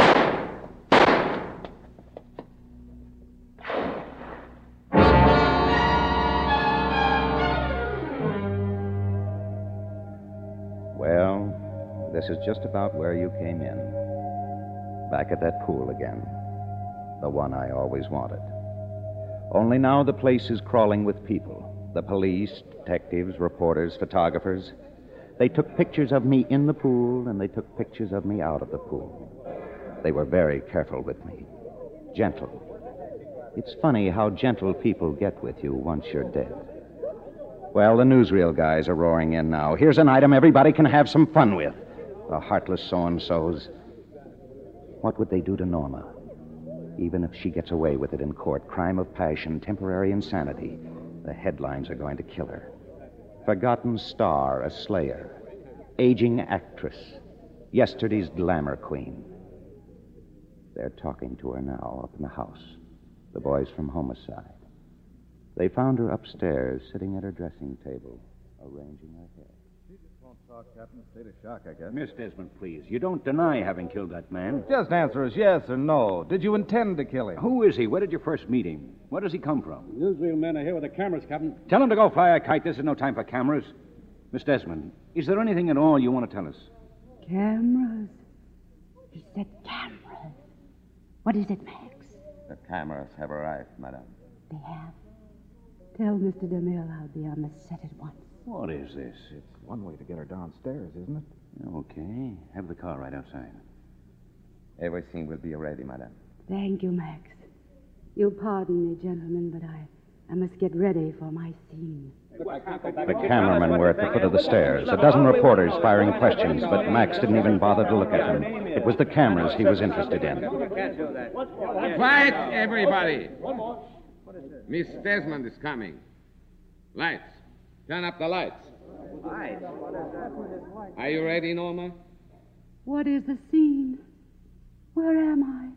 Well, this is just about where you came in. Back at that pool again. The one I always wanted. Only now the place is crawling with people the police, detectives, reporters, photographers. They took pictures of me in the pool, and they took pictures of me out of the pool. They were very careful with me, gentle. It's funny how gentle people get with you once you're dead. Well, the newsreel guys are roaring in now. Here's an item everybody can have some fun with. The heartless so and so's. What would they do to Norma? Even if she gets away with it in court, crime of passion, temporary insanity, the headlines are going to kill her. Forgotten star, a slayer. Aging actress. Yesterday's glamour queen. They're talking to her now up in the house. The boys from homicide. They found her upstairs, sitting at her dressing table, arranging her hair. Won't talk, Captain. State of shock, I guess. Miss Desmond, please. You don't deny having killed that man. Just answer us yes or no. Did you intend to kill him? Who is he? Where did you first meet him? Where does he come from? Newsreel men are here with the cameras, Captain. Tell him to go fly a kite. This is no time for cameras. Miss Desmond, is there anything at all you want to tell us? Cameras. He said cameras. What is it, Max? The cameras have arrived, madam. They have. Tell Mr. DeMille I'll be on the set at once. What is this? It's one way to get her downstairs, isn't it? Okay. Have the car right outside. Everything will be ready, madame. Thank you, Max. You'll pardon me, gentlemen, but I, I must get ready for my scene. The cameramen were at the foot of the stairs, a dozen reporters firing questions, but Max didn't even bother to look at them. It was the cameras he was interested in. Quiet, everybody. What is this? Miss Desmond is coming. Lights. Turn up the lights. Are you ready, Norma? What is the scene? Where am I?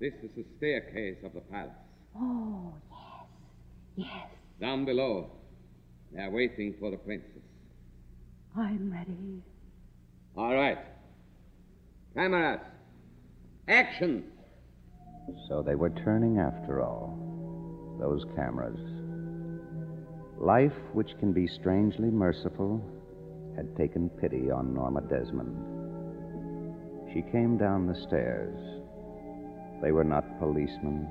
This is the staircase of the palace. Oh, yes. Yes, Down below, they are waiting for the princess. I'm ready. All right. Cameras. Action. So they were turning after all. Those cameras. Life, which can be strangely merciful, had taken pity on Norma Desmond. She came down the stairs. They were not policemen.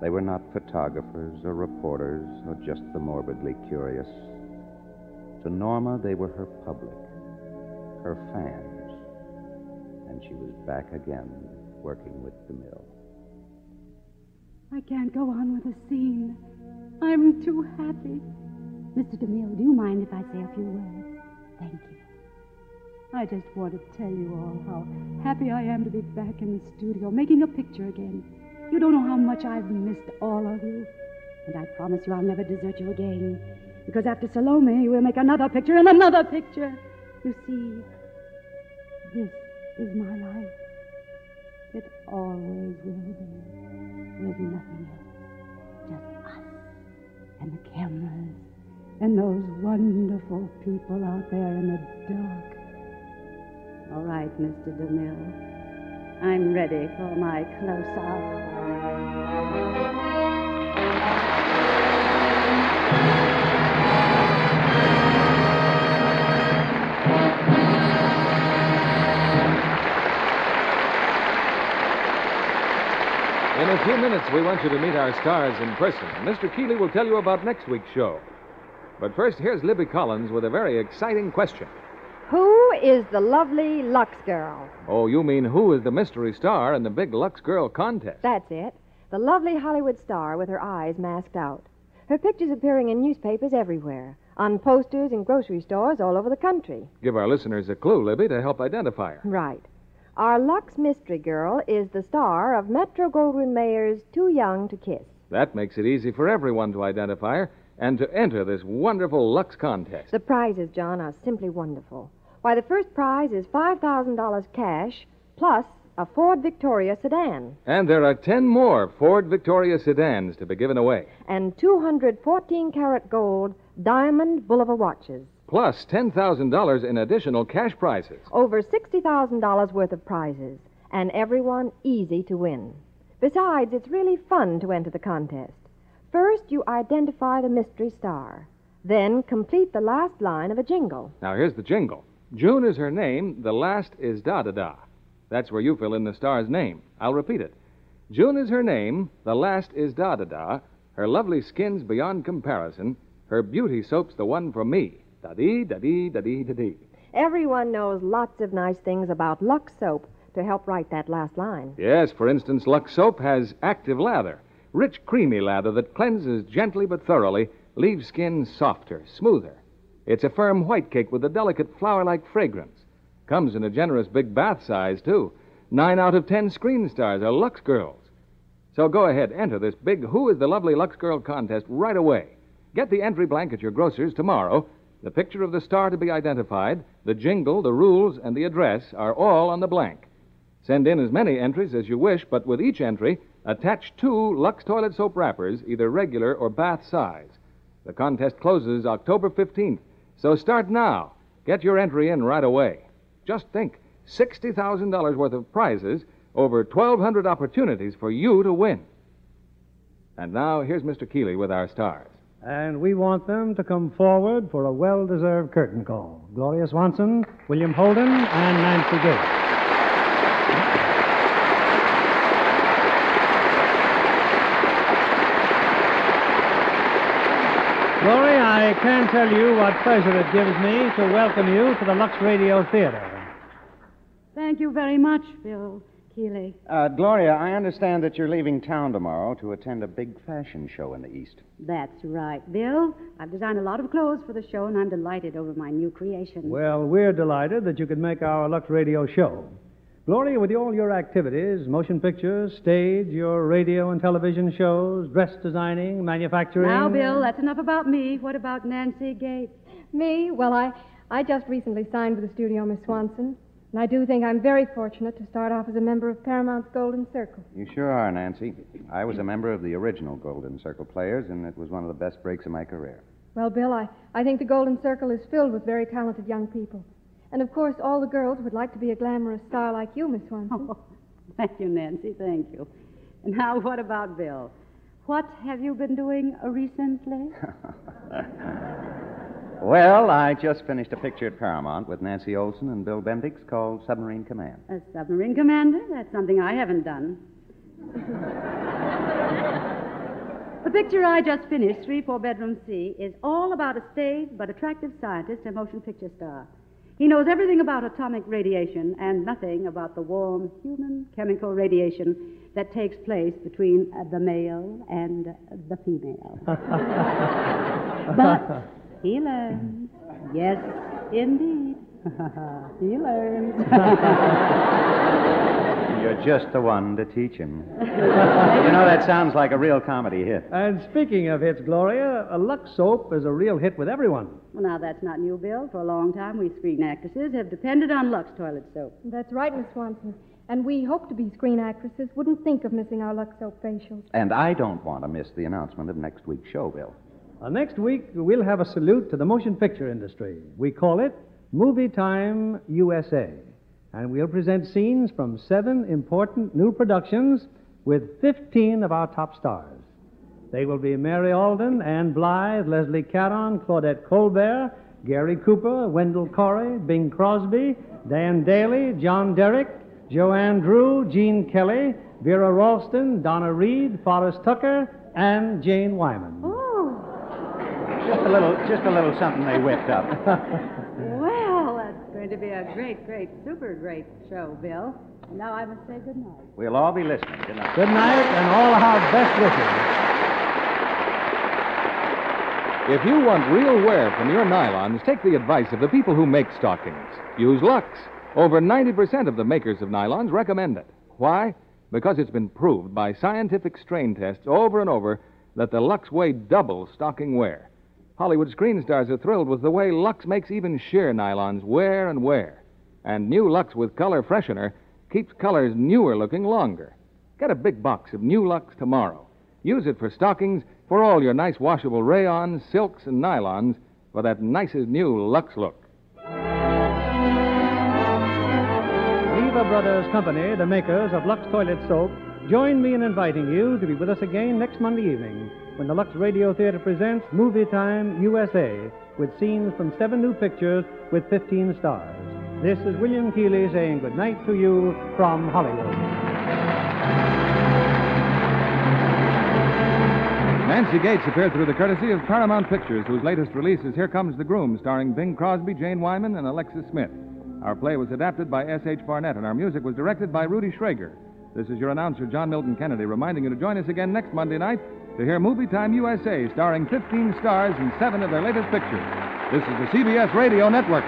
They were not photographers or reporters or just the morbidly curious. To Norma, they were her public, her fans. And she was back again, working with DeMille. I can't go on with the scene. I'm too happy. Mr. DeMille, do you mind if I say a few words? Thank you. I just want to tell you all how happy I am to be back in the studio, making a picture again. You don't know how much I've missed all of you. And I promise you I'll never desert you again. Because after Salome, we'll make another picture and another picture. You see, this is my life. It always will be. There's nothing else. Just us and the cameras and those wonderful people out there in the dark. All right, Mr. DeMille. I'm ready for my close up. In a few minutes, we want you to meet our stars in person. Mr. Keighley will tell you about next week's show. But first, here's Libby Collins with a very exciting question. Who is the lovely Lux girl? Oh, you mean who is the mystery star in the big Lux Girl contest? That's it. The lovely Hollywood star with her eyes masked out. Her picture's appearing in newspapers everywhere, on posters in grocery stores all over the country. Give our listeners a clue, Libby, to help identify her. Right. Our Lux mystery girl is the star of Metro Goldwyn Mayer's Too Young to Kiss. That makes it easy for everyone to identify her and to enter this wonderful Lux contest. The prizes, John, are simply wonderful. Why, the first prize is $5,000 cash plus a Ford Victoria sedan And there are 10 more Ford Victoria sedans to be given away, and 214 karat gold diamond Bulova watches. plus $10,000 in additional cash prizes. Over $60,000 worth of prizes, and everyone easy to win. Besides, it's really fun to enter the contest. First, you identify the mystery star. Then, complete the last line of a jingle. Now, here's the jingle June is her name, the last is da da da. That's where you fill in the star's name. I'll repeat it. June is her name, the last is da da da. Her lovely skin's beyond comparison. Her beauty soap's the one for me. Da dee, da dee, da dee, da dee. Everyone knows lots of nice things about Lux soap to help write that last line. Yes, for instance, Lux Soap has active lather, rich, creamy lather that cleanses gently but thoroughly, leaves skin softer, smoother. It's a firm white cake with a delicate flower like fragrance. Comes in a generous big bath size, too. Nine out of ten screen stars are Lux girls. So go ahead, enter this big Who is the Lovely Lux Girl contest right away. Get the entry blank at your grocer's tomorrow. The picture of the star to be identified, the jingle, the rules, and the address are all on the blank. Send in as many entries as you wish, but with each entry, attach two Lux toilet soap wrappers, either regular or bath size. The contest closes October 15th, so start now. Get your entry in right away. Just think $60,000 worth of prizes, over 1,200 opportunities for you to win. And now, here's Mr. Keighley with our stars. And we want them to come forward for a well deserved curtain call Gloria Swanson, William Holden, and Nancy Gates. Gloria, I can't tell you what pleasure it gives me to welcome you to the Lux Radio Theater. Thank you very much, Bill Keighley. Uh, Gloria, I understand that you're leaving town tomorrow to attend a big fashion show in the East. That's right, Bill. I've designed a lot of clothes for the show, and I'm delighted over my new creation. Well, we're delighted that you could make our Lux Radio show. Gloria, with all your activities motion pictures, stage, your radio and television shows, dress designing, manufacturing. Now, Bill, that's enough about me. What about Nancy Gates? Me? Well, I, I just recently signed with the studio, Miss Swanson. And I do think I'm very fortunate to start off as a member of Paramount's Golden Circle. You sure are, Nancy. I was a member of the original Golden Circle Players, and it was one of the best breaks of my career. Well, Bill, I, I think the Golden Circle is filled with very talented young people. And of course, all the girls would like to be a glamorous star like you, Miss Swanson. Oh, thank you, Nancy. Thank you. And now, what about Bill? What have you been doing recently? Well, I just finished a picture at Paramount with Nancy Olson and Bill Bendix called Submarine Command. A submarine commander? That's something I haven't done. the picture I just finished, Three for Bedroom C, is all about a staid but attractive scientist and motion picture star. He knows everything about atomic radiation and nothing about the warm human chemical radiation that takes place between uh, the male and the female. but he learns. Yes, indeed. he learns. You're just the one to teach him. you know, that sounds like a real comedy hit. And speaking of hits, Gloria, a Lux soap is a real hit with everyone. Well, now, that's not new, Bill. For a long time, we screen actresses have depended on Lux toilet soap. That's right, Miss Swanson. And we hope to be screen actresses wouldn't think of missing our Lux soap facials. And I don't want to miss the announcement of next week's show, Bill. Uh, next week, we'll have a salute to the motion picture industry. We call it Movie Time USA. And we'll present scenes from seven important new productions with 15 of our top stars. They will be Mary Alden, Ann Blyth, Leslie Caron, Claudette Colbert, Gary Cooper, Wendell Corey, Bing Crosby, Dan Dailey, John Derek, Joanne Dru, Gene Kelly, Vera Ralston, Donna Reed, Forrest Tucker, and Jane Wyman. Ooh. Just a little, just a little something they whipped up. Well, that's going to be a great, great, super great show, Bill. And Now I must say good night. We'll all be listening. Good night. Good night, and all our best wishes. If you want real wear from your nylons, take the advice of the people who make stockings. Use Lux. Over 90% of the makers of nylons recommend it. Why? Because it's been proved by scientific strain tests over and over that the Lux way doubles stocking wear. Hollywood screen stars are thrilled with the way Lux makes even sheer nylons wear and wear. And new Lux with color freshener keeps colors newer looking longer. Get a big box of new Lux tomorrow. Use it for stockings for all your nice washable rayons, silks, and nylons for that nicest new Lux look. Lever Brothers Company, the makers of Lux Toilet Soap, join me in inviting you to be with us again next Monday evening when the Lux Radio Theater presents Movie Time USA with scenes from seven new pictures with 15 stars. This is William Keighley saying good night to you from Hollywood. Nancy Gates appeared through the courtesy of Paramount Pictures, whose latest release is Here Comes the Groom, starring Bing Crosby, Jane Wyman, and Alexis Smith. Our play was adapted by S.H. Barnett, and our music was directed by Rudy Schrager. This is your announcer, John Milton Kennedy, reminding you to join us again next Monday night to hear Movie Time USA, starring 15 stars and seven of their latest pictures. This is the CBS Radio Network.